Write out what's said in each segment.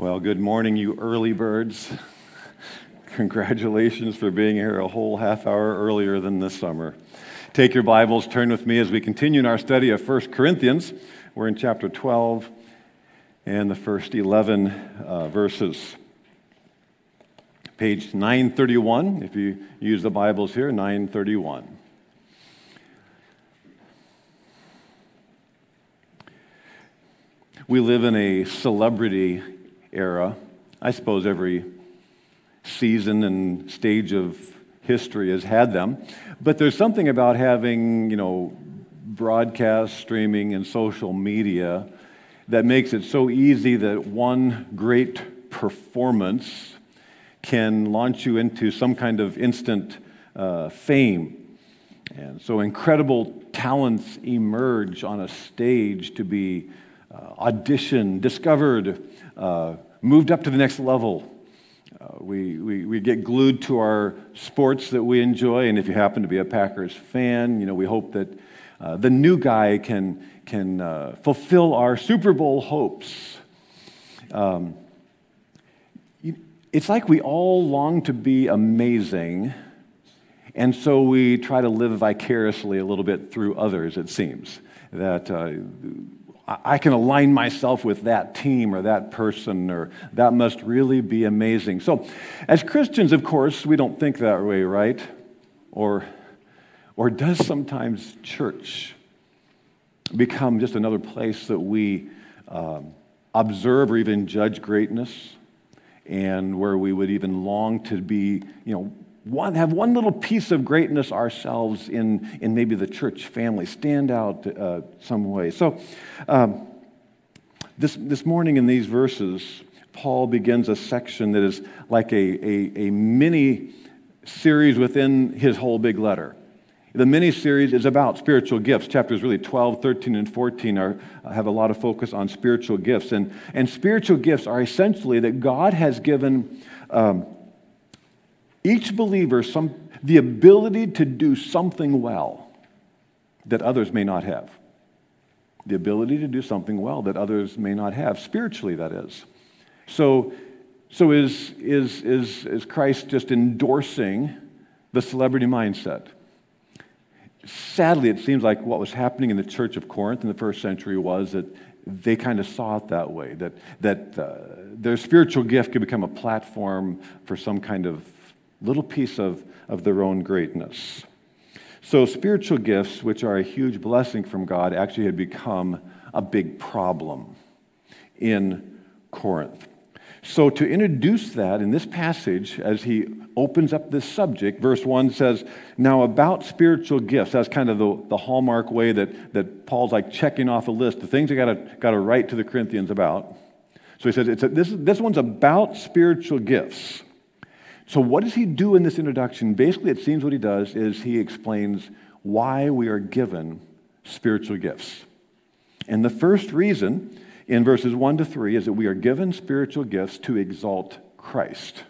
Well, good morning, you early birds. Congratulations for being here a whole half hour earlier than this summer. Take your Bibles, turn with me as we continue in our study of 1 Corinthians. We're in chapter 12 and the first 11 uh, verses. Page 931, if you use the Bibles here, 931. We live in a celebrity era. I suppose every season and stage of history has had them. But there's something about having, you know, broadcast, streaming, and social media that makes it so easy that one great performance can launch you into some kind of instant uh, fame. And so incredible talents emerge on a stage to be auditioned, discovered, uh, moved up to the next level. Uh, we, we, we get glued to our sports that we enjoy, and if you happen to be a Packers fan, you know, we hope that uh, the new guy can, can uh, fulfill our Super Bowl hopes. Um, it's like we all long to be amazing, and so we try to live vicariously a little bit through others, it seems. That uh, I can align myself with that team or that person, or that must really be amazing. So, as Christians, of course, we don't think that way, right? Or, or does sometimes church become just another place that we um, observe or even judge greatness, and where we would even long to be, you know, one, have one little piece of greatness ourselves in, in maybe the church family, stand out uh, some way. So, um, this, this morning in these verses, Paul begins a section that is like a, a, a mini series within his whole big letter. The mini series is about spiritual gifts. Chapters really 12, 13, and 14 are, have a lot of focus on spiritual gifts. And, and spiritual gifts are essentially that God has given. Um, each believer some, the ability to do something well that others may not have. The ability to do something well that others may not have, spiritually, that is. So, so is, is, is, is Christ just endorsing the celebrity mindset? Sadly, it seems like what was happening in the church of Corinth in the first century was that they kind of saw it that way, that, that uh, their spiritual gift could become a platform for some kind of little piece of, of their own greatness. So, spiritual gifts, which are a huge blessing from God, actually had become a big problem in Corinth. So, to introduce that in this passage, as he opens up this subject, verse 1 says, Now about spiritual gifts. That's kind of the, the hallmark way that, that Paul's like checking off a list, the things I got to write to the Corinthians about. So he says, a, this, this one's about spiritual gifts. So, what does he do in this introduction? Basically, it seems what he does is he explains why we are given spiritual gifts. And the first reason in verses 1 to 3 is that we are given spiritual gifts to exalt Christ.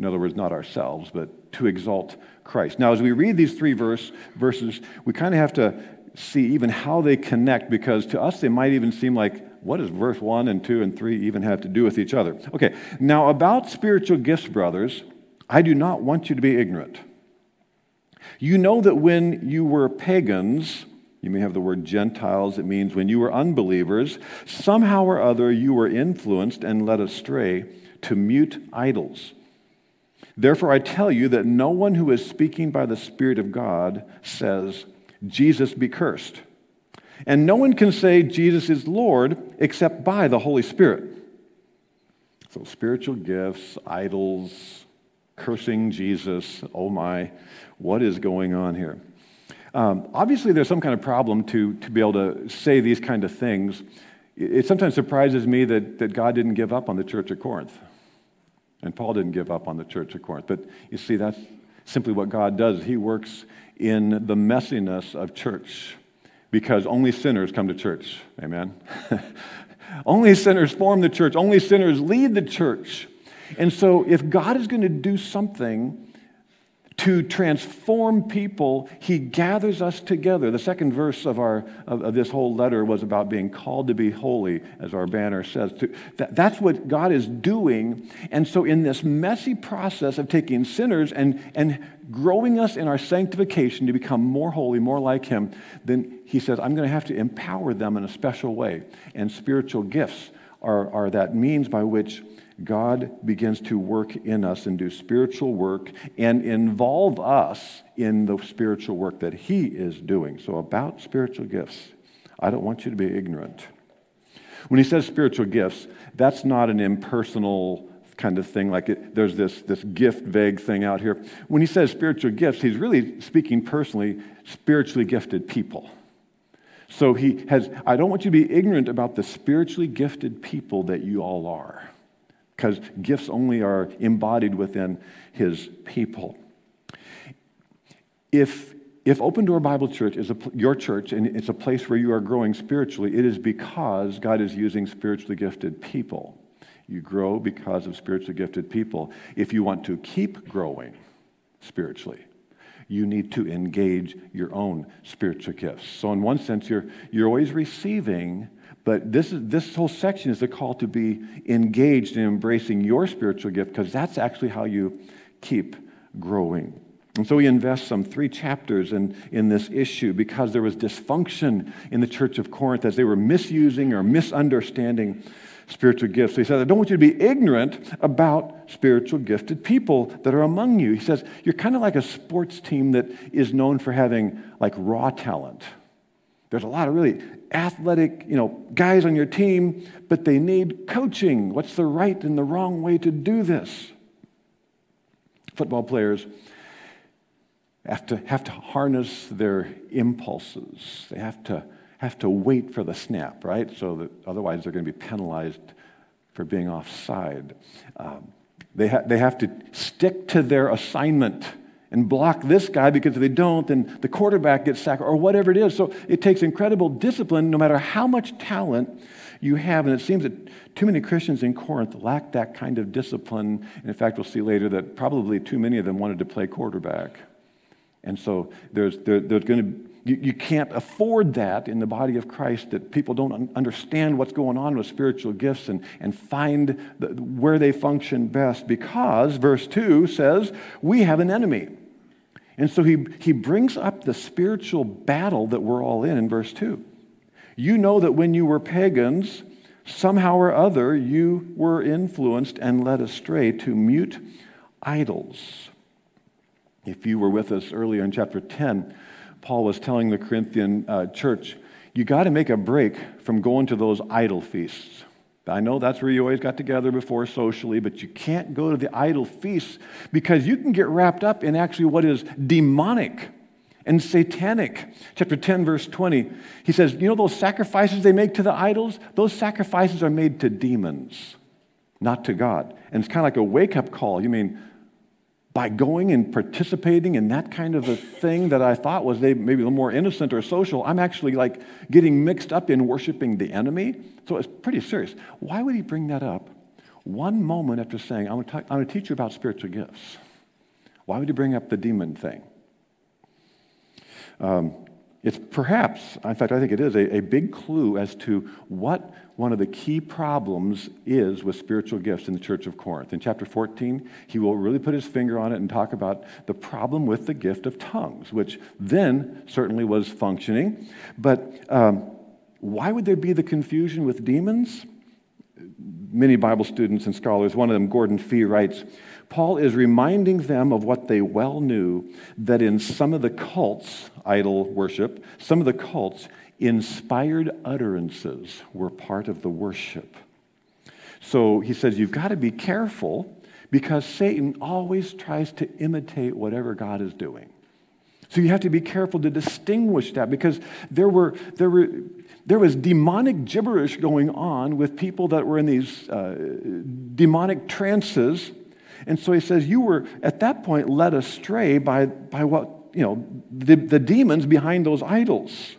In other words, not ourselves, but to exalt Christ. Now, as we read these three verse, verses, we kind of have to see even how they connect because to us they might even seem like what does verse 1 and 2 and 3 even have to do with each other? Okay, now about spiritual gifts, brothers, I do not want you to be ignorant. You know that when you were pagans, you may have the word Gentiles, it means when you were unbelievers, somehow or other you were influenced and led astray to mute idols. Therefore, I tell you that no one who is speaking by the Spirit of God says, Jesus be cursed. And no one can say Jesus is Lord except by the Holy Spirit. So, spiritual gifts, idols, cursing Jesus. Oh my, what is going on here? Um, obviously, there's some kind of problem to, to be able to say these kind of things. It sometimes surprises me that, that God didn't give up on the church of Corinth. And Paul didn't give up on the church of Corinth. But you see, that's simply what God does. He works in the messiness of church because only sinners come to church. Amen? only sinners form the church, only sinners lead the church. And so, if God is going to do something to transform people, he gathers us together. The second verse of, our, of, of, this whole letter was about being called to be holy, as our banner says. That, that's what God is doing. And so, in this messy process of taking sinners and, and growing us in our sanctification to become more holy, more like him, then he says, I'm going to have to empower them in a special way. And spiritual gifts are, are that means by which God begins to work in us and do spiritual work and involve us in the spiritual work that He is doing. So, about spiritual gifts, I don't want you to be ignorant. When He says spiritual gifts, that's not an impersonal kind of thing, like it, there's this, this gift vague thing out here. When He says spiritual gifts, He's really speaking personally, spiritually gifted people. So he has, I don't want you to be ignorant about the spiritually gifted people that you all are because gifts only are embodied within his people. If, if Open Door Bible Church is a, your church and it's a place where you are growing spiritually, it is because God is using spiritually gifted people. You grow because of spiritually gifted people. If you want to keep growing spiritually, you need to engage your own spiritual gifts. So, in one sense, you're, you're always receiving but this, is, this whole section is a call to be engaged in embracing your spiritual gift because that's actually how you keep growing. And so he invests some three chapters in, in this issue because there was dysfunction in the church of Corinth as they were misusing or misunderstanding spiritual gifts. So he says, I don't want you to be ignorant about spiritual gifted people that are among you. He says, You're kind of like a sports team that is known for having like raw talent. There's a lot of really athletic, you know, guys on your team, but they need coaching. What's the right and the wrong way to do this? Football players have to, have to harness their impulses. They have to, have to wait for the snap, right? So that otherwise they're going to be penalized for being offside. Um, they, ha- they have to stick to their assignment and block this guy because if they don't, then the quarterback gets sacked or whatever it is. So it takes incredible discipline no matter how much talent you have. And it seems that too many Christians in Corinth lack that kind of discipline. And in fact, we'll see later that probably too many of them wanted to play quarterback. And so there's, there, there's going to you, you, can't afford that in the body of Christ that people don't un- understand what's going on with spiritual gifts and, and find the, where they function best because, verse 2 says, we have an enemy. And so he, he brings up the spiritual battle that we're all in in verse 2. You know that when you were pagans, somehow or other you were influenced and led astray to mute idols. If you were with us earlier in chapter 10, Paul was telling the Corinthian uh, church, you got to make a break from going to those idol feasts. I know that's where you always got together before socially, but you can't go to the idol feasts because you can get wrapped up in actually what is demonic and satanic. Chapter 10, verse 20, he says, You know those sacrifices they make to the idols? Those sacrifices are made to demons, not to God. And it's kind of like a wake up call. You mean, by going and participating in that kind of a thing that I thought was maybe a little more innocent or social, I'm actually like getting mixed up in worshiping the enemy. So it's pretty serious. Why would he bring that up one moment after saying, I'm going to teach you about spiritual gifts? Why would he bring up the demon thing? Um, it's perhaps, in fact, I think it is a, a big clue as to what one of the key problems is with spiritual gifts in the church of Corinth. In chapter 14, he will really put his finger on it and talk about the problem with the gift of tongues, which then certainly was functioning. But um, why would there be the confusion with demons? Many Bible students and scholars, one of them, Gordon Fee, writes Paul is reminding them of what they well knew that in some of the cults, idol worship, some of the cults, inspired utterances were part of the worship. So he says, You've got to be careful because Satan always tries to imitate whatever God is doing. So you have to be careful to distinguish that because there were, there were there was demonic gibberish going on with people that were in these uh, demonic trances and so he says, You were at that point led astray by, by what, you know, the, the demons behind those idols.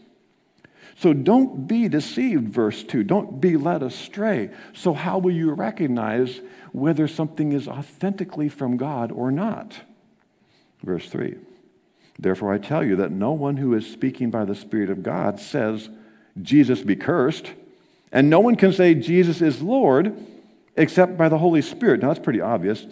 So don't be deceived, verse 2. Don't be led astray. So, how will you recognize whether something is authentically from God or not? Verse 3 Therefore, I tell you that no one who is speaking by the Spirit of God says, Jesus be cursed, and no one can say Jesus is Lord except by the Holy Spirit. Now, that's pretty obvious.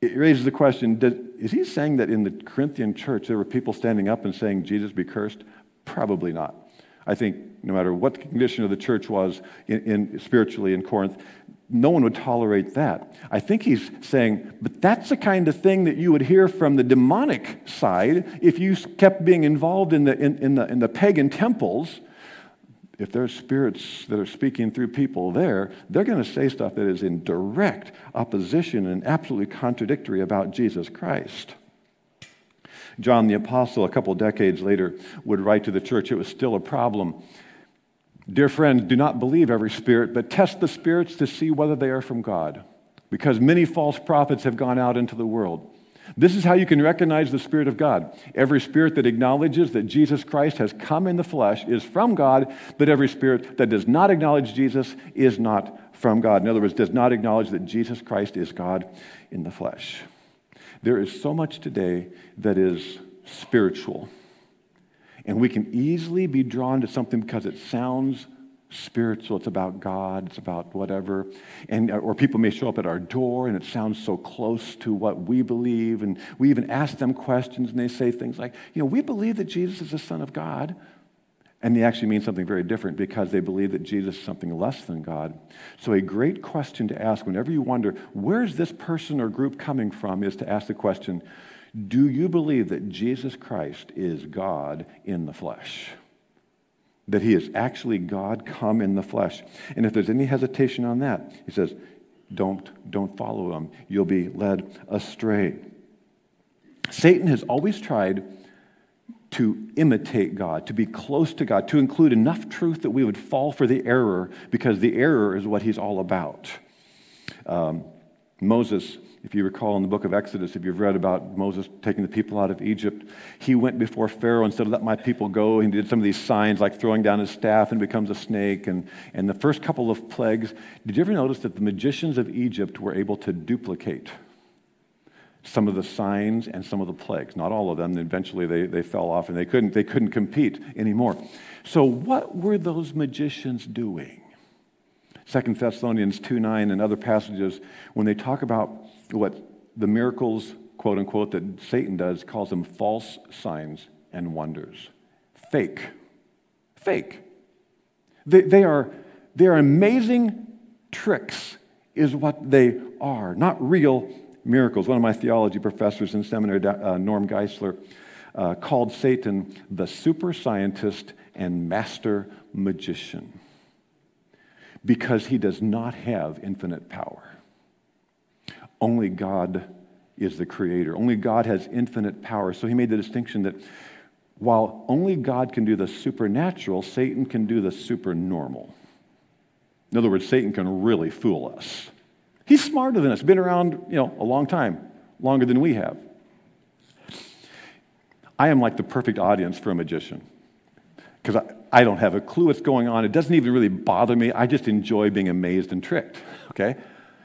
It raises the question is he saying that in the Corinthian church there were people standing up and saying, Jesus be cursed? Probably not. I think no matter what the condition of the church was in, in, spiritually in Corinth, no one would tolerate that. I think he's saying, but that's the kind of thing that you would hear from the demonic side if you kept being involved in the, in, in the, in the pagan temples. If there are spirits that are speaking through people there, they're going to say stuff that is in direct opposition and absolutely contradictory about Jesus Christ. John the Apostle, a couple decades later, would write to the church it was still a problem. Dear friends, do not believe every spirit, but test the spirits to see whether they are from God, because many false prophets have gone out into the world. This is how you can recognize the Spirit of God. Every spirit that acknowledges that Jesus Christ has come in the flesh is from God, but every spirit that does not acknowledge Jesus is not from God. In other words, does not acknowledge that Jesus Christ is God in the flesh. There is so much today that is spiritual. And we can easily be drawn to something because it sounds spiritual. It's about God. It's about whatever. And, uh, or people may show up at our door and it sounds so close to what we believe. And we even ask them questions and they say things like, you know, we believe that Jesus is the Son of God. And they actually mean something very different because they believe that Jesus is something less than God. So, a great question to ask whenever you wonder, where's this person or group coming from, is to ask the question, do you believe that Jesus Christ is God in the flesh? That he is actually God come in the flesh. And if there's any hesitation on that, he says, don't, don't follow him. You'll be led astray. Satan has always tried to imitate God, to be close to God, to include enough truth that we would fall for the error because the error is what he's all about. Um, Moses, if you recall in the book of Exodus, if you've read about Moses taking the people out of Egypt, he went before Pharaoh and said, Let my people go. And he did some of these signs like throwing down his staff and becomes a snake. And, and the first couple of plagues, did you ever notice that the magicians of Egypt were able to duplicate some of the signs and some of the plagues. Not all of them. Eventually they, they fell off and they couldn't, they couldn't compete anymore. So, what were those magicians doing? Second Thessalonians 2 9 and other passages, when they talk about what the miracles, quote unquote, that Satan does, calls them false signs and wonders. Fake. Fake. They, they, are, they are amazing tricks, is what they are, not real miracles. One of my theology professors in seminary, uh, Norm Geisler, uh, called Satan the super scientist and master magician because he does not have infinite power. Only God is the creator. Only God has infinite power. So he made the distinction that while only God can do the supernatural, Satan can do the supernormal. In other words, Satan can really fool us. He's smarter than us, been around, you know, a long time, longer than we have. I am like the perfect audience for a magician because I, I don't have a clue what's going on. It doesn't even really bother me. I just enjoy being amazed and tricked, okay?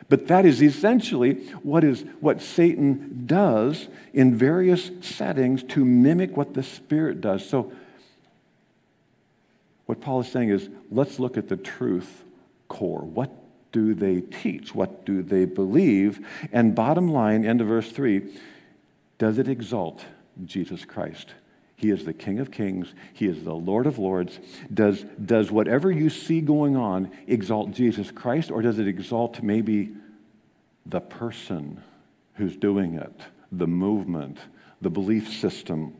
But that is essentially what, is, what Satan does in various settings to mimic what the Spirit does. So, what Paul is saying is let's look at the truth core. What do they teach? What do they believe? And bottom line, end of verse 3, does it exalt Jesus Christ? He is the King of Kings. He is the Lord of Lords. Does, does whatever you see going on exalt Jesus Christ, or does it exalt maybe the person who's doing it, the movement, the belief system?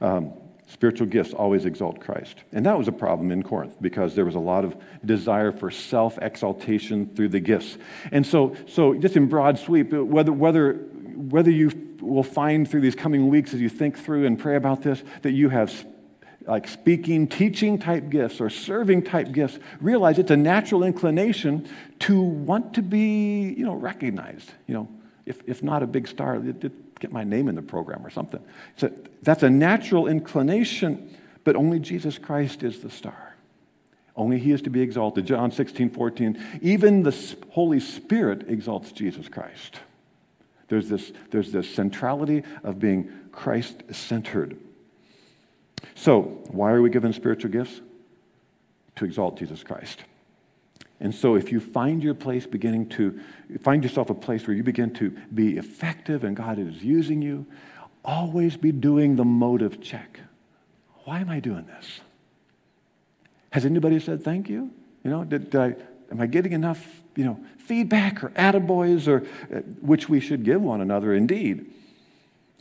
Um, Spiritual gifts always exalt Christ. And that was a problem in Corinth because there was a lot of desire for self exaltation through the gifts. And so, so just in broad sweep, uh, whether, whether, whether you will find through these coming weeks as you think through and pray about this that you have like speaking, teaching type gifts or serving type gifts, realize it's a natural inclination to want to be, you know, recognized. You know, if, if not a big star, it, it, get my name in the program or something. So that's a natural inclination, but only Jesus Christ is the star. Only he is to be exalted. John 16, 14. Even the Holy Spirit exalts Jesus Christ. There's this, there's this centrality of being Christ centered. So, why are we given spiritual gifts? To exalt Jesus Christ. And so, if you find your place beginning to find yourself a place where you begin to be effective and God is using you, always be doing the motive check. Why am I doing this? Has anybody said thank you? You know, did, did I, am I getting enough, you know, feedback or attaboys or uh, which we should give one another indeed.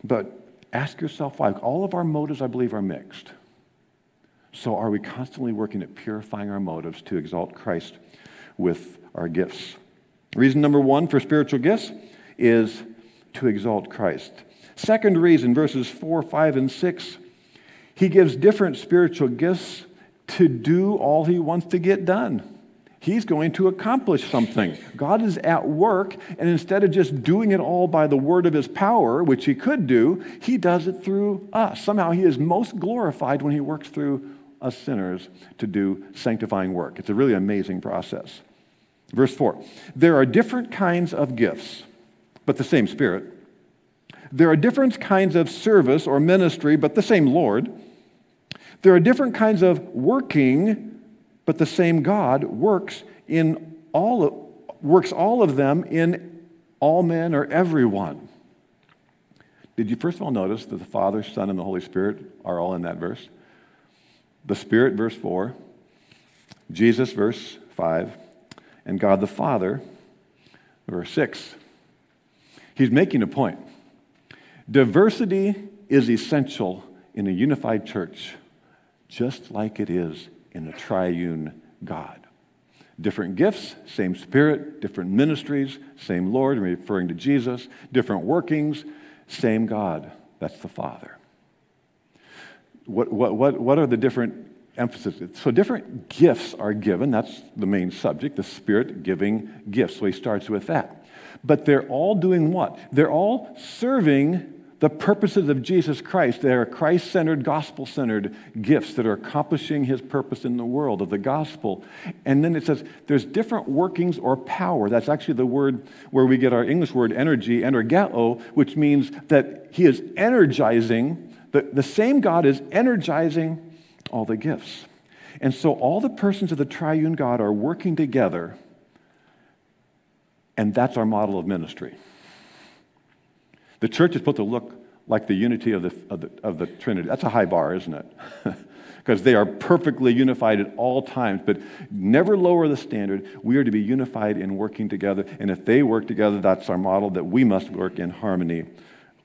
But ask yourself why. All of our motives, I believe, are mixed. So are we constantly working at purifying our motives to exalt Christ with our gifts? Reason number one for spiritual gifts is to exalt Christ. Second reason, verses 4, 5, and 6, he gives different spiritual gifts to do all he wants to get done. He's going to accomplish something. God is at work, and instead of just doing it all by the word of his power, which he could do, he does it through us. Somehow he is most glorified when he works through us sinners to do sanctifying work. It's a really amazing process. Verse 4 There are different kinds of gifts, but the same Spirit. There are different kinds of service or ministry, but the same Lord. There are different kinds of working but the same God works in all of, works all of them in all men or everyone. Did you first of all notice that the Father, Son, and the Holy Spirit are all in that verse? The Spirit, verse 4, Jesus, verse 5, and God the Father, verse 6. He's making a point. Diversity is essential in a unified church, just like it is in the triune God. Different gifts, same Spirit, different ministries, same Lord, referring to Jesus, different workings, same God. That's the Father. What, what, what, what are the different emphases? So, different gifts are given. That's the main subject, the Spirit giving gifts. So, he starts with that. But they're all doing what? They're all serving the purposes of Jesus Christ. They are Christ centered, gospel centered gifts that are accomplishing his purpose in the world of the gospel. And then it says there's different workings or power. That's actually the word where we get our English word energy, energeo, which means that he is energizing, the, the same God is energizing all the gifts. And so all the persons of the triune God are working together, and that's our model of ministry. The church is supposed to look like the unity of the, of the, of the Trinity. That's a high bar, isn't it? because they are perfectly unified at all times, but never lower the standard. We are to be unified in working together. And if they work together, that's our model that we must work in harmony.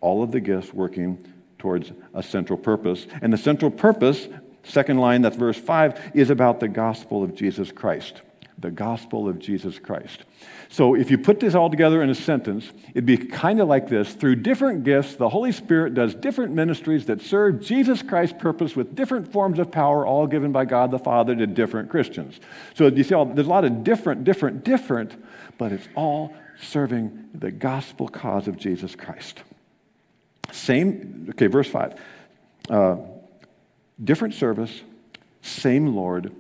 All of the gifts working towards a central purpose. And the central purpose, second line, that's verse 5, is about the gospel of Jesus Christ. The gospel of Jesus Christ. So, if you put this all together in a sentence, it'd be kind of like this. Through different gifts, the Holy Spirit does different ministries that serve Jesus Christ's purpose with different forms of power, all given by God the Father to different Christians. So, you see, there's a lot of different, different, different, but it's all serving the gospel cause of Jesus Christ. Same, okay, verse 5. Uh, different service, same Lord.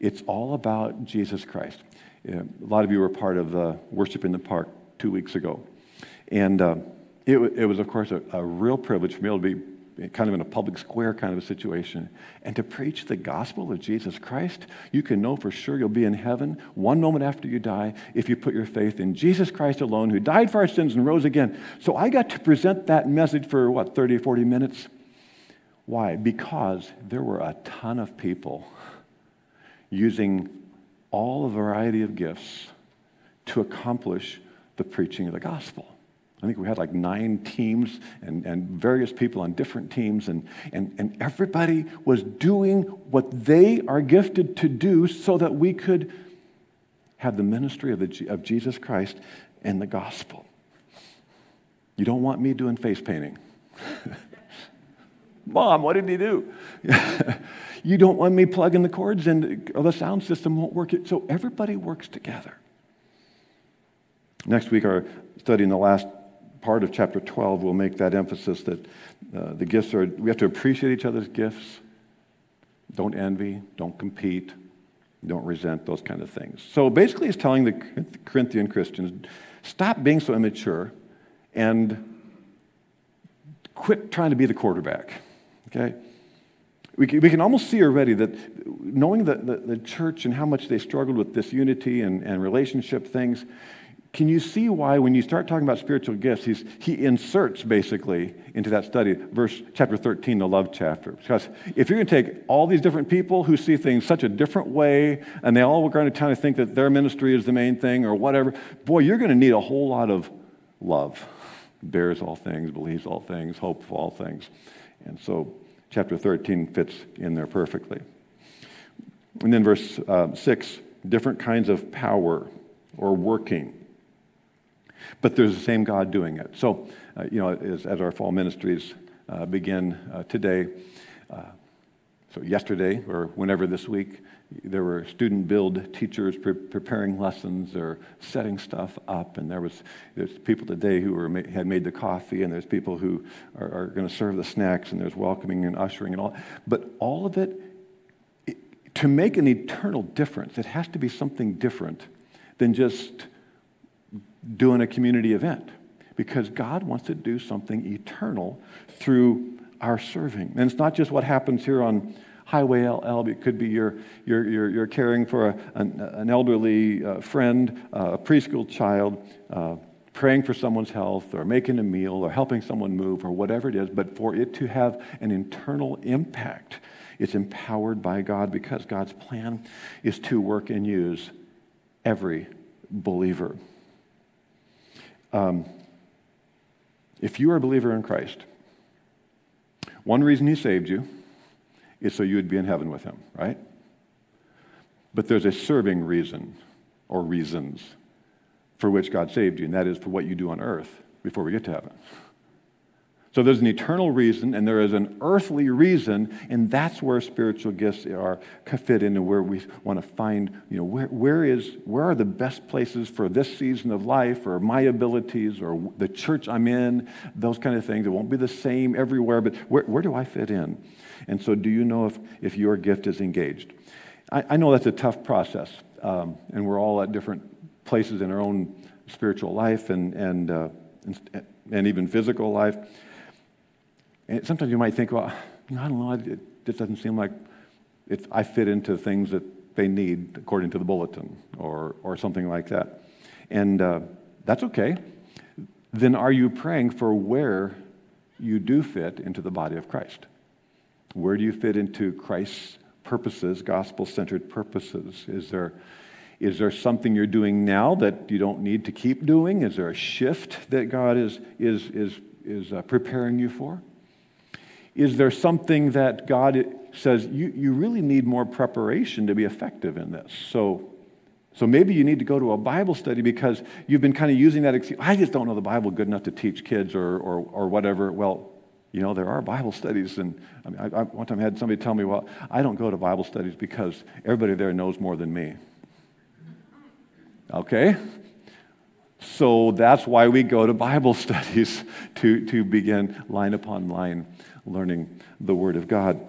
It's all about Jesus Christ. A lot of you were part of the worship in the park two weeks ago. And uh, it, it, was, of course, a, a, real privilege for me to be kind of in a public square kind of a situation and to preach the gospel of Jesus Christ. You can know for sure you'll be in heaven one moment after you die if you put your faith in Jesus Christ alone, who died for our sins and rose again. So I got to present that message for what, 30 40 minutes? Why? Because there were a ton of people using all a variety of gifts to accomplish the preaching of the gospel. I think we had like nine teams and, and various people on different teams, and, and, and everybody was doing what they are gifted to do so that we could have the ministry of, the, of Jesus Christ and the gospel. You don't want me doing face painting. Mom, what did he do? you don't want me plugging the cords in, or oh, the sound system won't work. So everybody works together. Next week, our study in the last part of chapter 12 will make that emphasis that uh, the gifts are, we have to appreciate each other's gifts. Don't envy, don't compete, don't resent, those kind of things. So basically, he's telling the Corinthian Christians stop being so immature and quit trying to be the quarterback. Okay? We can, we can almost see already that knowing the, the, the church and how much they struggled with this unity and, and relationship things, can you see why when you start talking about spiritual gifts, he's, he inserts basically into that study, verse chapter 13, the love chapter. Because if you're going to take all these different people who see things such a different way, and they all are going to kind of think that their ministry is the main thing or whatever, boy, you're going to need a whole lot of love. Bears all things, believes all things, hopes all things. And so chapter 13 fits in there perfectly. And then verse uh, 6 different kinds of power or working. But there's the same God doing it. So, uh, you know, as, as, our fall ministries uh, begin uh, today, uh, so yesterday or whenever this week, there were student build teachers pre- preparing lessons or setting stuff up and there was there's people today who were had made the coffee and there's people who are, are going to serve the snacks and there's welcoming and ushering and all but all of it, it to make an eternal difference it has to be something different than just doing a community event because god wants to do something eternal through our serving and it's not just what happens here on Highway LL. It could be you're, you're, you're, you're caring for a, an, an, elderly uh, friend, uh, a preschool child, uh, praying for someone's health, or making a meal, or helping someone move, or whatever it is. But for it to have an internal impact, it's empowered by God because God's plan is to work and use every believer. Um, if you are a believer in Christ, one reason He saved you is so you would be in heaven with him, right? But there's a serving reason or reasons for which God saved you, and that is for what you do on earth before we get to heaven. So there's an eternal reason and there is an earthly reason, and that's where spiritual gifts are fit into where we want to find, you know, where, where is where are the best places for this season of life or my abilities or the church I'm in, those kind of things. It won't be the same everywhere, but where, where do I fit in? And so do you know if, if your gift is engaged? I, I know that's a tough process, um, and we're all at different places in our own spiritual life and, and, uh, and, and even physical life. And sometimes you might think, well, you know, I don't know, it just doesn't seem like it's, I fit into things that they need according to the bulletin or, or something like that. And uh, that's okay. Then are you praying for where you do fit into the body of Christ? Where do you fit into Christ's purposes, gospel centered purposes? Is there, is there something you're doing now that you don't need to keep doing? Is there a shift that God is, is, is, is uh, preparing you for? Is there something that God says you, you really need more preparation to be effective in this? So, so maybe you need to go to a Bible study because you've been kind of using that excuse. I just don't know the Bible good enough to teach kids or, or, or whatever. Well, you know, there are Bible studies. And I mean, I, I, one time I had somebody tell me, well, I don't go to Bible studies because everybody there knows more than me. Okay? So that's why we go to Bible studies to, to begin line upon line learning the Word of God.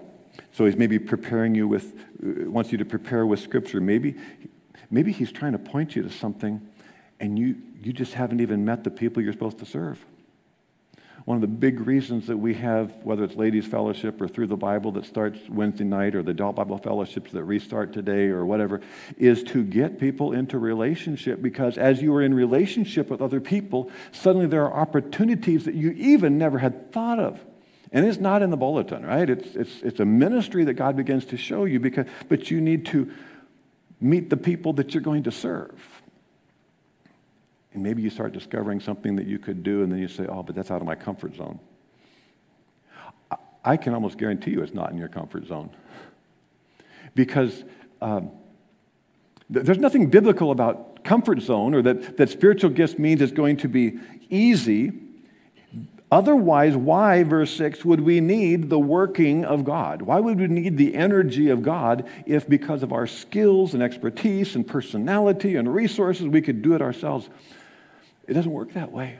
So he's maybe preparing you with, uh, wants you to prepare with Scripture. Maybe, maybe he's trying to point you to something and you, you just haven't even met the people you're supposed to serve. One of the big reasons that we have, whether it's ladies' fellowship or through the Bible that starts Wednesday night or the adult Bible fellowships that restart today or whatever, is to get people into relationship because as you are in relationship with other people, suddenly there are opportunities that you even never had thought of. And it's not in the bulletin, right? It's, it's, it's a ministry that God begins to show you, because, but you need to meet the people that you're going to serve. And maybe you start discovering something that you could do, and then you say, oh, but that's out of my comfort zone. I can almost guarantee you it's not in your comfort zone. Because um, there's nothing biblical about comfort zone or that, that spiritual gifts means it's going to be easy. Otherwise, why, verse 6, would we need the working of God? Why would we need the energy of God if, because of our skills and expertise and personality and resources, we could do it ourselves? It doesn't work that way.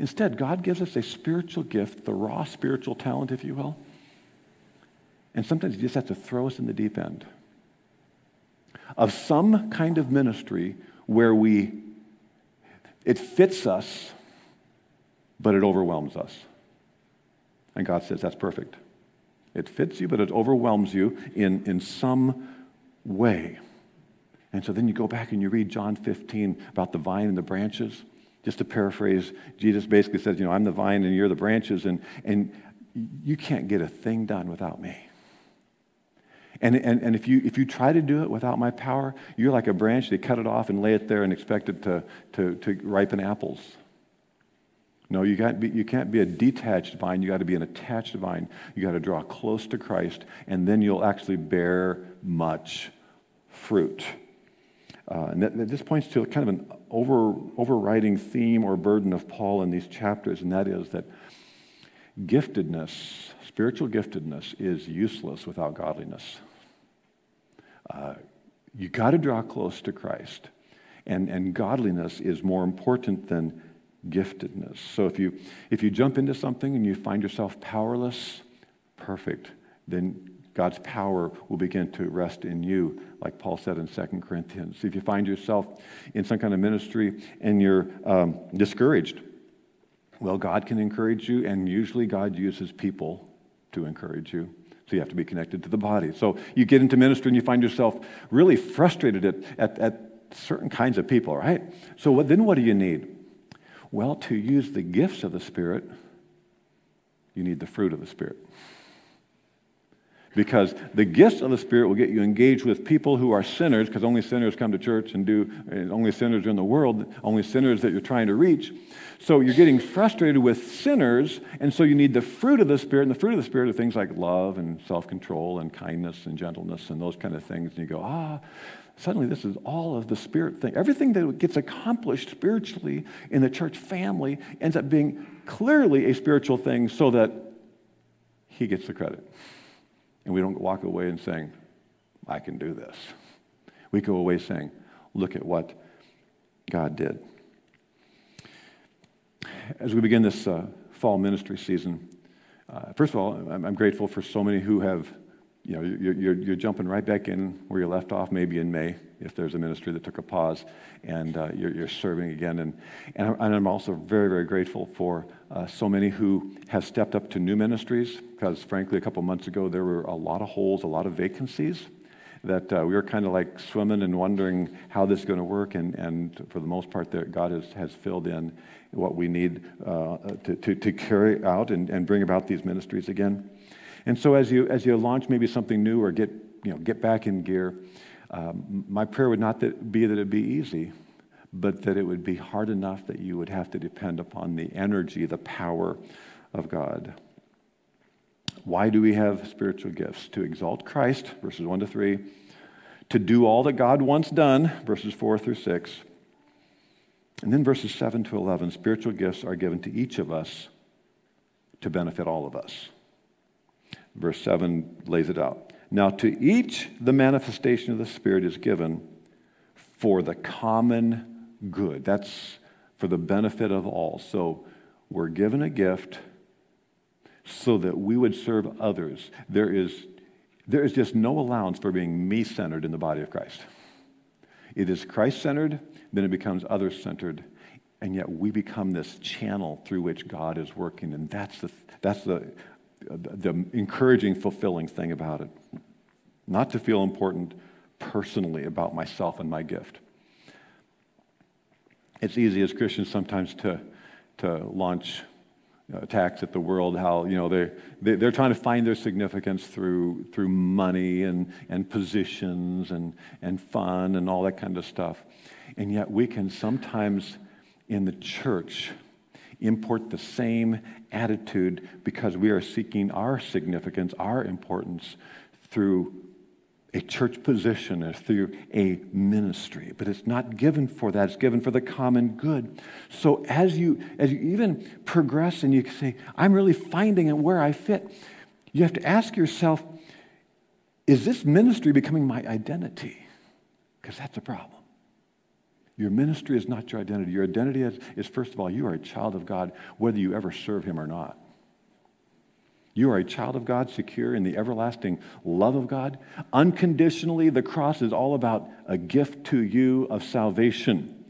Instead, God gives us a spiritual gift, the raw spiritual talent, if you will. And sometimes He just has to throw us in the deep end of some kind of ministry where we, it fits us but it overwhelms us. And God says, That's perfect. It fits you, but it overwhelms you in, in some way. And so then you go back and you read John 15 about the vine and the branches. Just to paraphrase, Jesus basically says, You know, I'm the vine and you're the branches, and, and you can't get a thing done without me. And, and, and if, you, if you try to do it without my power, you're like a branch. They cut it off and lay it there and expect it to, to, to ripen apples. No, you, got be, you can't be a detached vine. You got to be an attached vine. You got to draw close to Christ, and then you'll actually bear much fruit. Uh, and that, this points to kind of an over, overriding theme or burden of Paul in these chapters, and that is that giftedness, spiritual giftedness, is useless without godliness. Uh, you got to draw close to Christ, and, and godliness is more important than giftedness. So if you, if you jump into something and you find yourself powerless, perfect. Then God's power will begin to rest in you, like Paul said in 2 Corinthians. If you find yourself in some kind of ministry and you're um, discouraged, well, God can encourage you, and usually God uses people to encourage you. So you have to be connected to the body. So you get into ministry and you find yourself really frustrated at, at, at certain kinds of people, right? So what, then what do you need? Well, to use the gifts of the Spirit, you need the fruit of the Spirit. Because the gifts of the Spirit will get you engaged with people who are sinners, because only sinners come to church and do, only sinners are in the world, only sinners that you're trying to reach. So you're getting frustrated with sinners, and so you need the fruit of the Spirit. And the fruit of the Spirit are things like love and self control and kindness and gentleness and those kind of things. And you go, ah, Suddenly, this is all of the spirit thing. Everything that gets accomplished spiritually in the church family ends up being clearly a spiritual thing so that he gets the credit. And we don't walk away and saying, I can do this. We go away saying, look at what God did. As we begin this uh, fall ministry season, uh, first of all, I'm, I'm grateful for so many who have you know, you're, you're, you're, jumping right back in where you left off, maybe in May, if there's a ministry that took a pause, and uh, you're, you're, serving again. And, and, I'm also very, very grateful for uh, so many who have stepped up to new ministries, because frankly, a couple months ago, there were a lot of holes, a lot of vacancies that uh, we were kind of like swimming and wondering how this is going to work. And, and for the most part, there, God has, has filled in what we need uh, to, to, to carry out and, and bring about these ministries again. And so as you, as you launch maybe something new or get, you know, get back in gear, um, my prayer would not that, be that it'd be easy, but that it would be hard enough that you would have to depend upon the energy, the power of God. Why do we have spiritual gifts? To exalt Christ, verses 1 to 3, to do all that God wants done, verses 4 through 6. And then verses 7 to 11, spiritual gifts are given to each of us to benefit all of us. Verse 7 lays it out. Now, to each the manifestation of the Spirit is given for the common good. That's for the benefit of all. So we're given a gift so that we would serve others. There is, there is just no allowance for being me centered in the body of Christ. It is Christ centered, then it becomes other centered, and yet we become this channel through which God is working. And that's the, that's the the encouraging, fulfilling thing about it. Not to feel important personally about myself and my gift. It's easy as Christians sometimes to, to launch attacks at the world, how, you know, they, they, they're trying to find their significance through, through money and, and positions and, and fun and all that kind of stuff. And yet we can sometimes in the church import the same attitude because we are seeking our significance, our importance through a church position or through a ministry. But it's not given for that. It's given for the common good. So as you as you even progress and you say i'm really finding it where i fit you have to ask yourself is this ministry becoming my identity? Because that's a problem your ministry is not your identity. Your identity is, is, first of all, you are a child of God, whether you ever serve Him or not. You are a child of God, secure in the everlasting love of God. Unconditionally, the cross is all about a gift to you of salvation.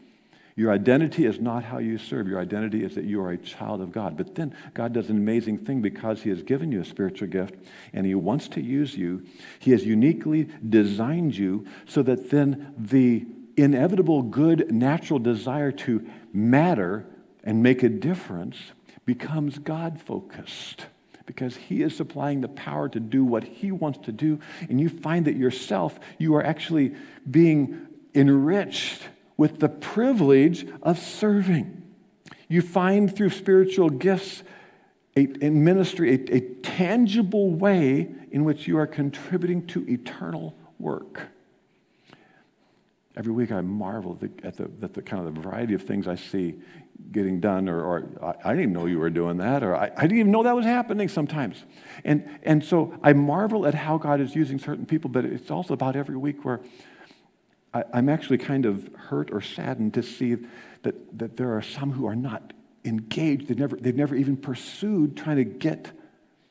Your identity is not how you serve. Your identity is that you are a child of God. But then God does an amazing thing because He has given you a spiritual gift and He wants to use you. He has uniquely designed you so that then the inevitable good natural desire to matter and make a difference becomes God focused because He is supplying the power to do what He wants to do. And you find that yourself, you are actually being enriched with the privilege of serving. You find through spiritual gifts in ministry a, a tangible way in which you are contributing to eternal work. Every week I marvel at the, at the, kind of the variety of things I see getting done, or, or I, I, didn't know you were doing that, or I, I, didn't even know that was happening sometimes. And, and so I marvel at how God is using certain people, but it's also about every week where I, I'm actually kind of hurt or saddened to see that, that there are some who are not engaged. They've never, they've never even pursued trying to get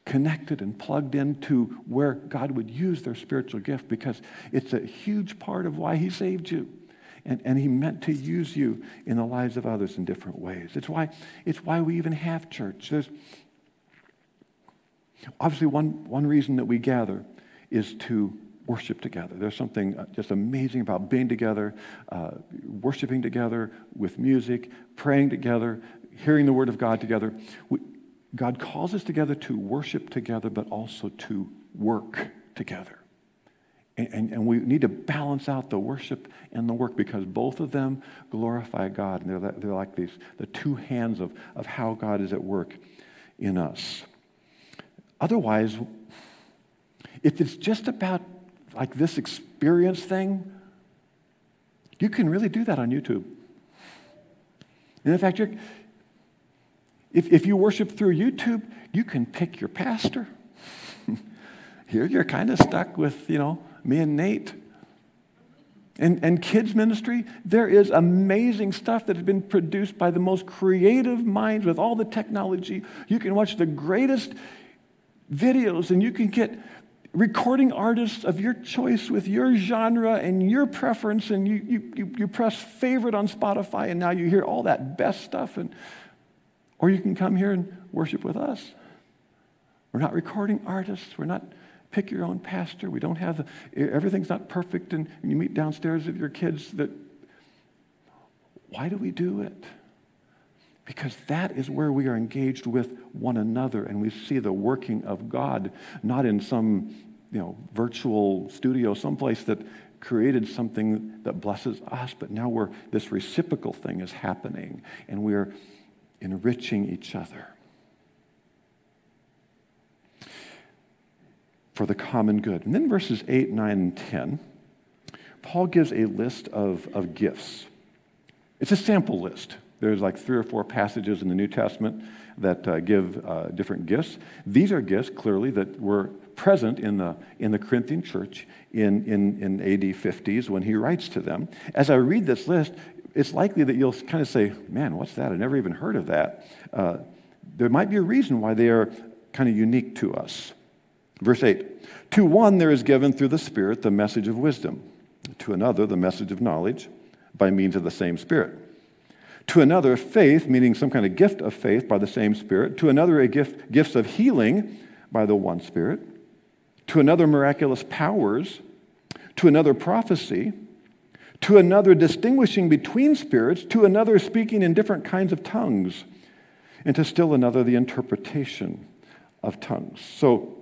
connected and plugged into where God would use their spiritual gift because it's a huge part of why He saved you. And, and He meant to use you in the lives of others in different ways. It's why, it's why we even have church. There's obviously one, one reason that we gather is to worship together. There's something uh, just amazing about being together, uh, worshiping together with music, praying together, hearing the Word of God together. We, God calls us together to worship together, but also to work together. And, and, and, we need to balance out the worship and the work because both of them glorify God. And they're, they're like these, the two hands of, of how God is at work in us. Otherwise, if it's just about like this experience thing, you can really do that on YouTube. And in fact, if, if you worship through YouTube, you can pick your pastor. Here you're kind of stuck with, you know, me and Nate. And, and kids' ministry, there is amazing stuff that has been produced by the most creative minds with all the technology. You can watch the greatest videos and you can get recording artists of your choice with your genre and your preference, and you, you, you, press favorite on Spotify, and now you hear all that best stuff. And, or you can come here and worship with us. We're not recording artists. We're not pick your own pastor. We don't have the, everything's not perfect, and, you meet downstairs with your kids. That why do we do it? Because that is where we are engaged with one another and we see the working of God, not in some you know, virtual studio, someplace that created something that blesses us, but now we're, this reciprocal thing is happening and we're enriching each other for the common good. And then verses 8, 9, and 10, Paul gives a list of, of gifts. It's a sample list. There's like three or four passages in the New Testament that uh, give uh, different gifts. These are gifts, clearly, that were present in the, in the Corinthian church in, in, in AD 50s when he writes to them. As I read this list, it's likely that you'll kind of say, man, what's that? I never even heard of that. Uh, there might be a reason why they are kind of unique to us. Verse 8 To one there is given through the Spirit the message of wisdom, to another the message of knowledge by means of the same Spirit. To another, faith, meaning some kind of gift of faith by the same Spirit. To another, a gift, gifts of healing by the one Spirit to another miraculous powers, to another prophecy, to another distinguishing between spirits, to another speaking in different kinds of tongues, and to still another the interpretation of tongues. So,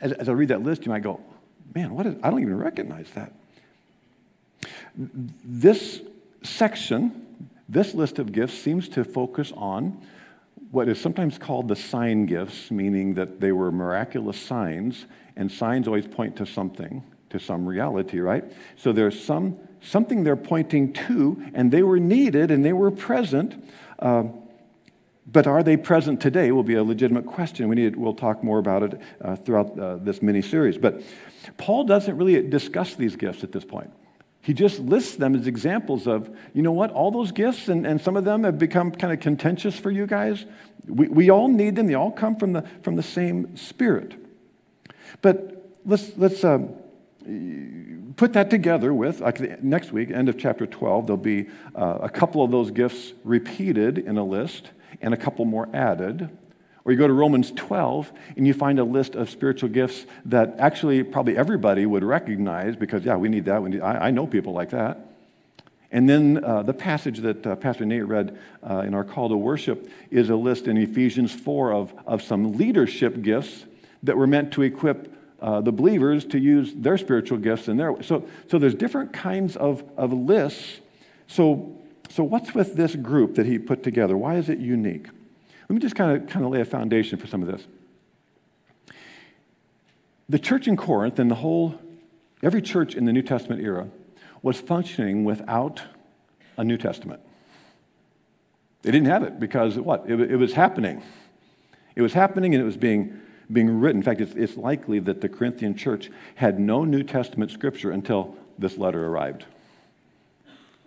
as, as I read that list, you might go, man, what is, I don't even recognize that. This section, this list of gifts seems to focus on what is sometimes called the sign gifts, meaning that they were miraculous signs and signs always point to something, to some reality, right? So there's some something they're pointing to, and they were needed and they were present. Uh, but are they present today? Will be a legitimate question. We need. We'll talk more about it uh, throughout uh, this mini series. But Paul doesn't really discuss these gifts at this point. He just lists them as examples of, you know what, all those gifts, and, and some of them have become kind of contentious for you guys. We, we all need them, they all come from the, from the same Spirit. But let's, let's uh, put that together with, like next week, end of chapter 12, there'll be uh, a couple of those gifts repeated in a list and a couple more added. Or you go to Romans 12 and you find a list of spiritual gifts that actually probably everybody would recognize because, yeah, we need that. We need, I, I know people like that. And then uh, the passage that uh, Pastor Nate read uh, in our call to worship is a list in Ephesians 4 of, of some leadership gifts that were meant to equip uh, the believers to use their spiritual gifts in their so so there's different kinds of, of lists. So so what's with this group that he put together? Why is it unique? Let me just kind of kind of lay a foundation for some of this. The church in corinth and the whole every church in the new testament era was functioning without a new testament. They didn't have it because what? It, it was happening. It was happening and it was being being written. In fact, it's, it's likely that the Corinthian church had no New Testament scripture until this letter arrived.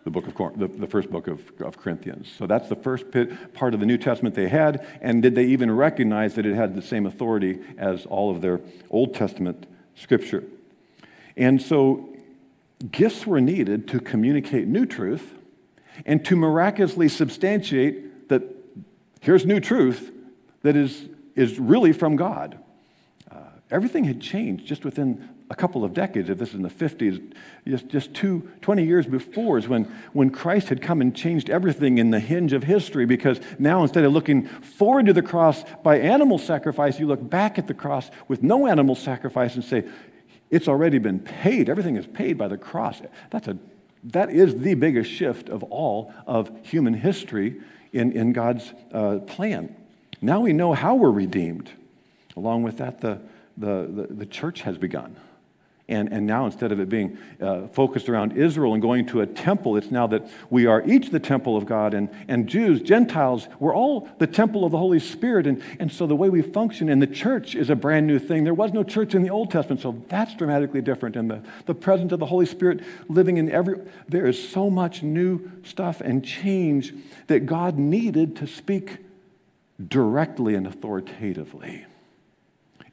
The, book of, the, the first book of, of Corinthians. So that's the first pit, part of the New Testament they had. And did they even recognize that it had the same authority as all of their Old Testament scripture? And so gifts were needed to communicate new truth and to miraculously substantiate that here's new truth that is is really from God. Uh, everything had changed just within a couple of decades, if this is in the 50s, just, just two, 20 years before is when, when Christ had come and changed everything in the hinge of history because now instead of looking forward to the cross by animal sacrifice, you look back at the cross with no animal sacrifice and say, it's already been paid. Everything is paid by the cross. That's a, that is the biggest shift of all of human history in, in God's uh, plan. Now we know how we're redeemed. Along with that, the, the, the, the church has begun. And, and now, instead of it being uh, focused around Israel and going to a temple, it's now that we are each the temple of God, and, and Jews, Gentiles, we're all the temple of the Holy Spirit. And, and so the way we function in the church is a brand new thing. There was no church in the Old Testament, so that's dramatically different. And the, the presence of the Holy Spirit living in every, there is so much new stuff and change that God needed to speak directly and authoritatively,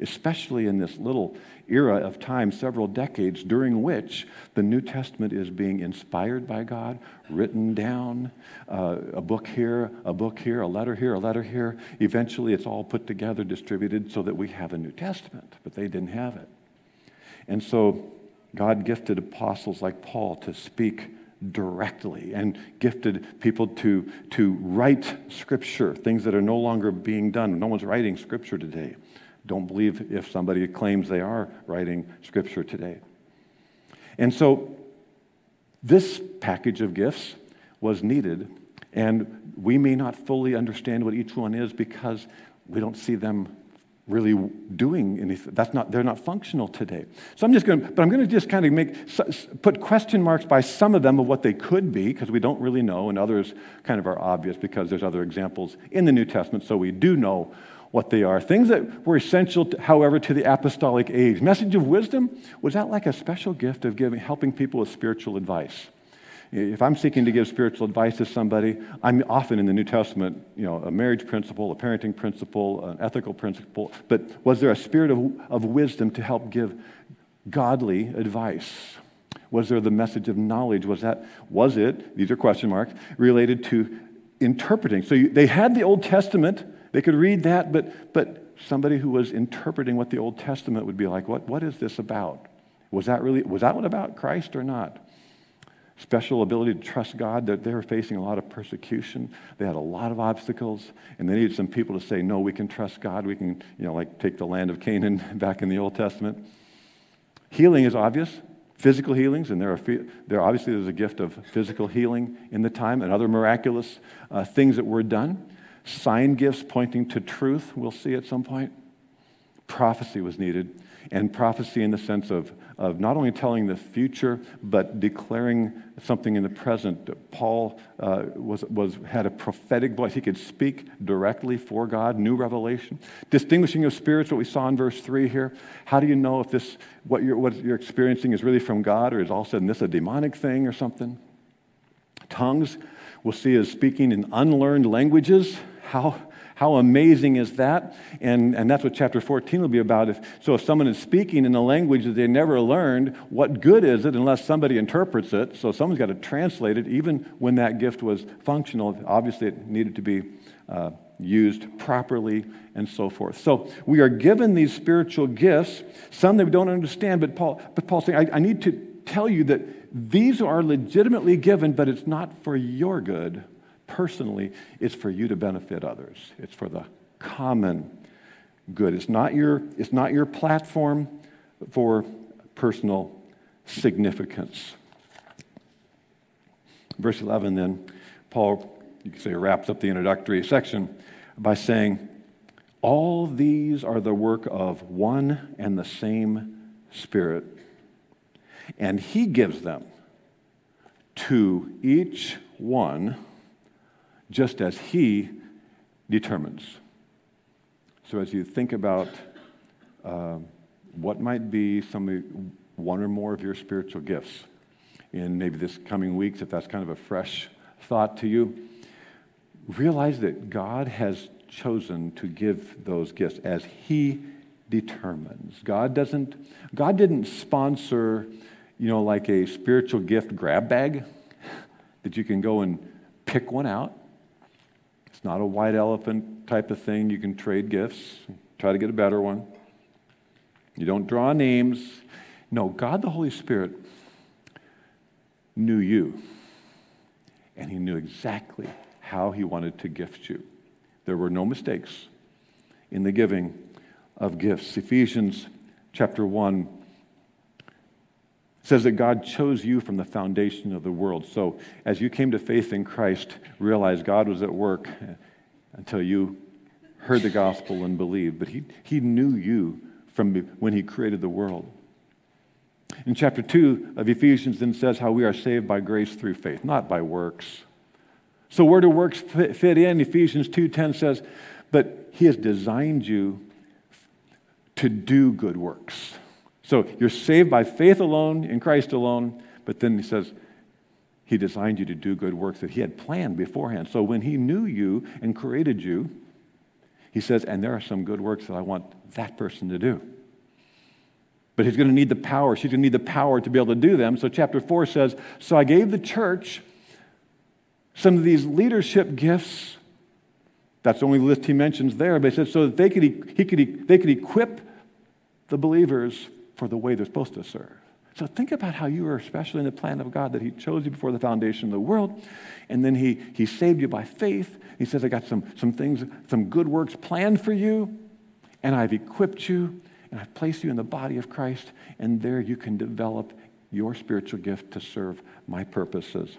especially in this little era of time, several decades, during which the New Testament is being inspired by God, written down, uh, a book here, a book here, a letter here, a letter here. Eventually, it's all put together, distributed, so that we have a New Testament, but they didn't have it. And so, God gifted apostles like Paul to speak directly and gifted people to, to write scripture, things that are no longer being done. No one's writing scripture today. Don't believe if somebody claims they are writing scripture today. And so this package of gifts was needed, and we may not fully understand what each one is because we don't see them really doing anything. That's not, they're not functional today. So I'm just going to, but I'm going to just kind of make, put question marks by some of them of what they could be, because we don't really know, and others kind of are obvious because there's other examples in the New Testament, so we do know what they are. Things that were essential, to, however, to the apostolic age. Message of wisdom, was that like a special gift of giving, helping people with spiritual advice? If I'm seeking to give spiritual advice to somebody, I'm often in the New Testament, you know, a marriage principle, a parenting principle, an ethical principle. But was there a spirit of, of wisdom to help give godly advice? Was there the message of knowledge? Was that, was it, these are question marks, related to interpreting? So you, they had the Old Testament, they could read that, but, but somebody who was interpreting what the Old Testament would be like, what, what is this about? Was that really, was that one about Christ or not? Special ability to trust God. That they were facing a lot of persecution. They had a lot of obstacles, and they needed some people to say, "No, we can trust God. We can, you know, like take the land of Canaan back in the Old Testament." Healing is obvious. Physical healings, and there are there obviously there's a gift of physical healing in the time, and other miraculous uh, things that were done. Sign gifts pointing to truth. We'll see at some point. Prophecy was needed, and prophecy in the sense of of not only telling the future, but declaring something in the present. Paul uh, was, was, had a prophetic voice. He could speak directly for God, new revelation. Distinguishing of spirits, what we saw in verse 3 here. How do you know if this, what you're, what you're experiencing is really from God or is all of a sudden this a demonic thing or something? Tongues, we'll see as speaking in unlearned languages. How, how amazing is that? And, and that's what chapter 14 will be about. If, so if someone is speaking in a language that they never learned, what good is it unless somebody interprets it? So someone's got to translate it, even when that gift was functional. Obviously, it needed to be uh, used properly and so forth. So we are given these spiritual gifts, some that we don't understand, but, Paul, but Paul's saying, I, I need to tell you that these are legitimately given, but it's not for your good personally, it's for you to benefit others. It's for the common good. It's not your, it's not your platform for personal significance. Verse 11, then, Paul, you could say, wraps up the introductory section by saying, All these are the work of one and the same Spirit, and He gives them to each one just as He determines. So, as you think about uh, what might be some one or more of your spiritual gifts in maybe this coming weeks, if that's kind of a fresh thought to you, realize that God has chosen to give those gifts as He determines. God doesn't. God didn't sponsor, you know, like a spiritual gift grab bag that you can go and pick one out not a white elephant type of thing. You can trade gifts, try to get a better one. You don't draw names. No, God the Holy Spirit knew you, and He knew exactly how He wanted to gift you. There were no mistakes in the giving of gifts. Ephesians chapter 1 says that God chose you from the foundation of the world. So as you came to faith in Christ, realize God was at work until you heard the gospel and believed. But he, he knew you from when he created the world. In chapter 2 of Ephesians, then says how we are saved by grace through faith, not by works. So where do works fit, in? Ephesians 2.10 says, but he has designed you to do good works. So you're saved by faith alone, in Christ alone, but then he says, he designed you to do good works that he had planned beforehand. So when he knew you and created you, he says, and there are some good works that I want that person to do. But he's going to need the power. She's going to need the power to be able to do them. So chapter 4 says, So I gave the church some of these leadership gifts. That's the only list he mentions there. But he says, so that they could, he could, they could equip the believers for the way they're supposed to serve. So think about how you were especially in the plan of God that He chose you before the foundation of the world, and then He, he saved you by faith. He says, I got some, some things, some good works planned for you, and I've equipped you, and I've placed you in the body of Christ, and there you can develop your spiritual gift to serve my purposes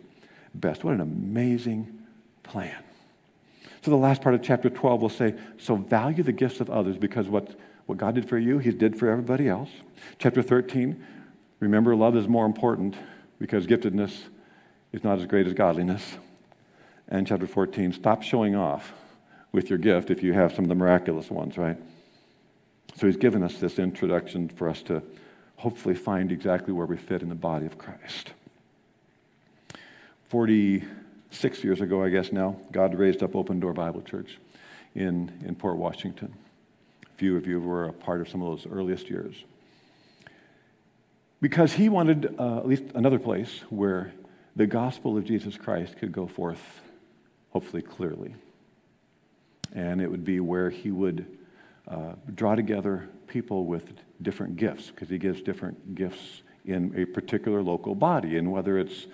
best. What an amazing plan. So the last part of chapter 12 will say, so value the gifts of others because what what God did for you, He did for everybody else. Chapter 13, remember, love is more important because giftedness is not as great as godliness. And chapter 14, stop showing off with your gift if you have some of the miraculous ones, right? So He's given us this introduction for us to hopefully find exactly where we fit in the body of Christ. 46 years ago, I guess now, God raised up Open Door Bible Church in, in Port Washington few of you were a part of some of those earliest years. Because he wanted uh, at least another place where the gospel of Jesus Christ could go forth, hopefully clearly. And it would be where he would uh, draw together people with different gifts, because he gives different gifts in a particular local body. And whether it's,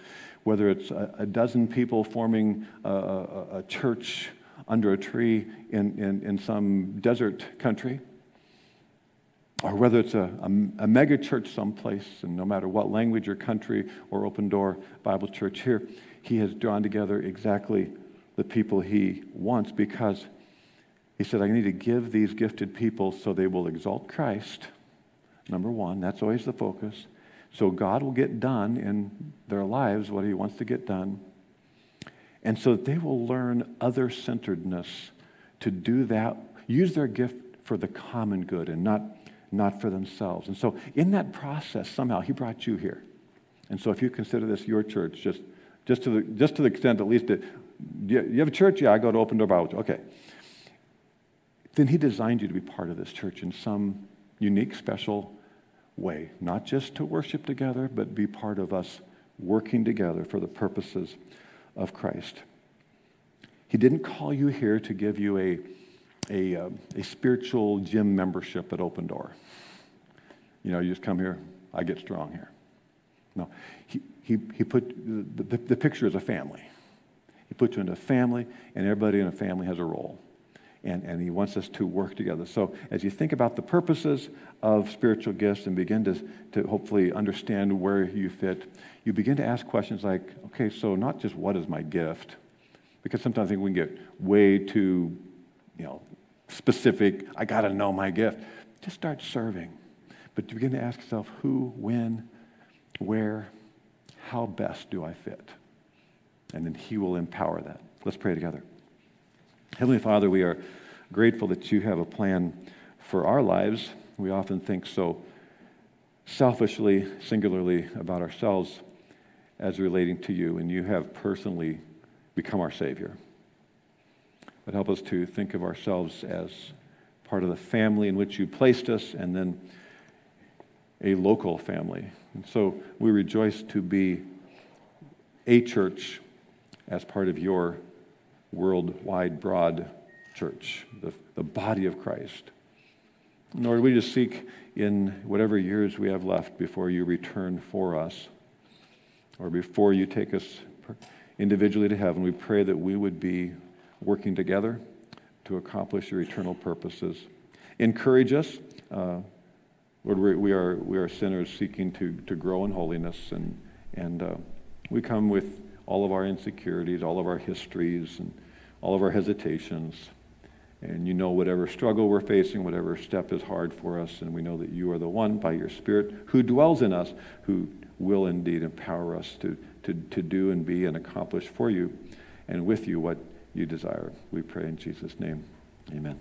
whether it's a, a dozen people forming a, a, a church under a tree in, in, in some desert country, or whether it's a, a, a mega church someplace, and no matter what language or country or open door Bible church here, he has drawn together exactly the people he wants because he said, I need to give these gifted people so they will exalt Christ. Number one, that's always the focus. So God will get done in their lives what he wants to get done. And so they will learn other centeredness to do that, use their gift for the common good and not, not for themselves. And so in that process, somehow, he brought you here. And so if you consider this your church, just, just, to, the, just to the extent at least that you, you have a church? Yeah, I go to Open Door Bible. Okay. Then He designed you to be part of this church in some unique, special way, not just to worship together, but be part of us working together for the purposes of Christ. He didn't call you here to give you a, a, uh, a spiritual gym membership at Open Door. You know, you just come here, I get strong here. No, he, he, he put the, the, the picture is a family. He puts you in a family, and everybody in a family has a role. And, and he wants us to work together. So, as you think about the purposes of spiritual gifts and begin to, to hopefully understand where you fit, you begin to ask questions like, okay, so not just what is my gift, because sometimes I think we can get way too, you know, specific. I got to know my gift. Just start serving. But you begin to ask yourself, who, when, where, how best do I fit? And then He will empower that. Let's pray together. Heavenly Father, we are grateful that you have a plan for our lives. We often think so selfishly, singularly about ourselves as relating to you, and you have personally become our Savior. But help us to think of ourselves as part of the family in which you placed us, and then a local family. And so we rejoice to be a church as part of your worldwide, broad church, the, the body of Christ. Lord, we just seek in whatever years we have left before you return for us or before you take us individually to heaven, we pray that we would be working together to accomplish your eternal purposes. Encourage us. Uh, Lord, we are, we are sinners seeking to, to grow in holiness, and, and uh, we come with all of our insecurities, all of our histories, and all of our hesitations. And you know whatever struggle we're facing, whatever step is hard for us, and we know that you are the one by your Spirit who dwells in us, who will indeed empower us to, to, to do and be and accomplish for you and with you what you desire. We pray in Jesus' name. Amen.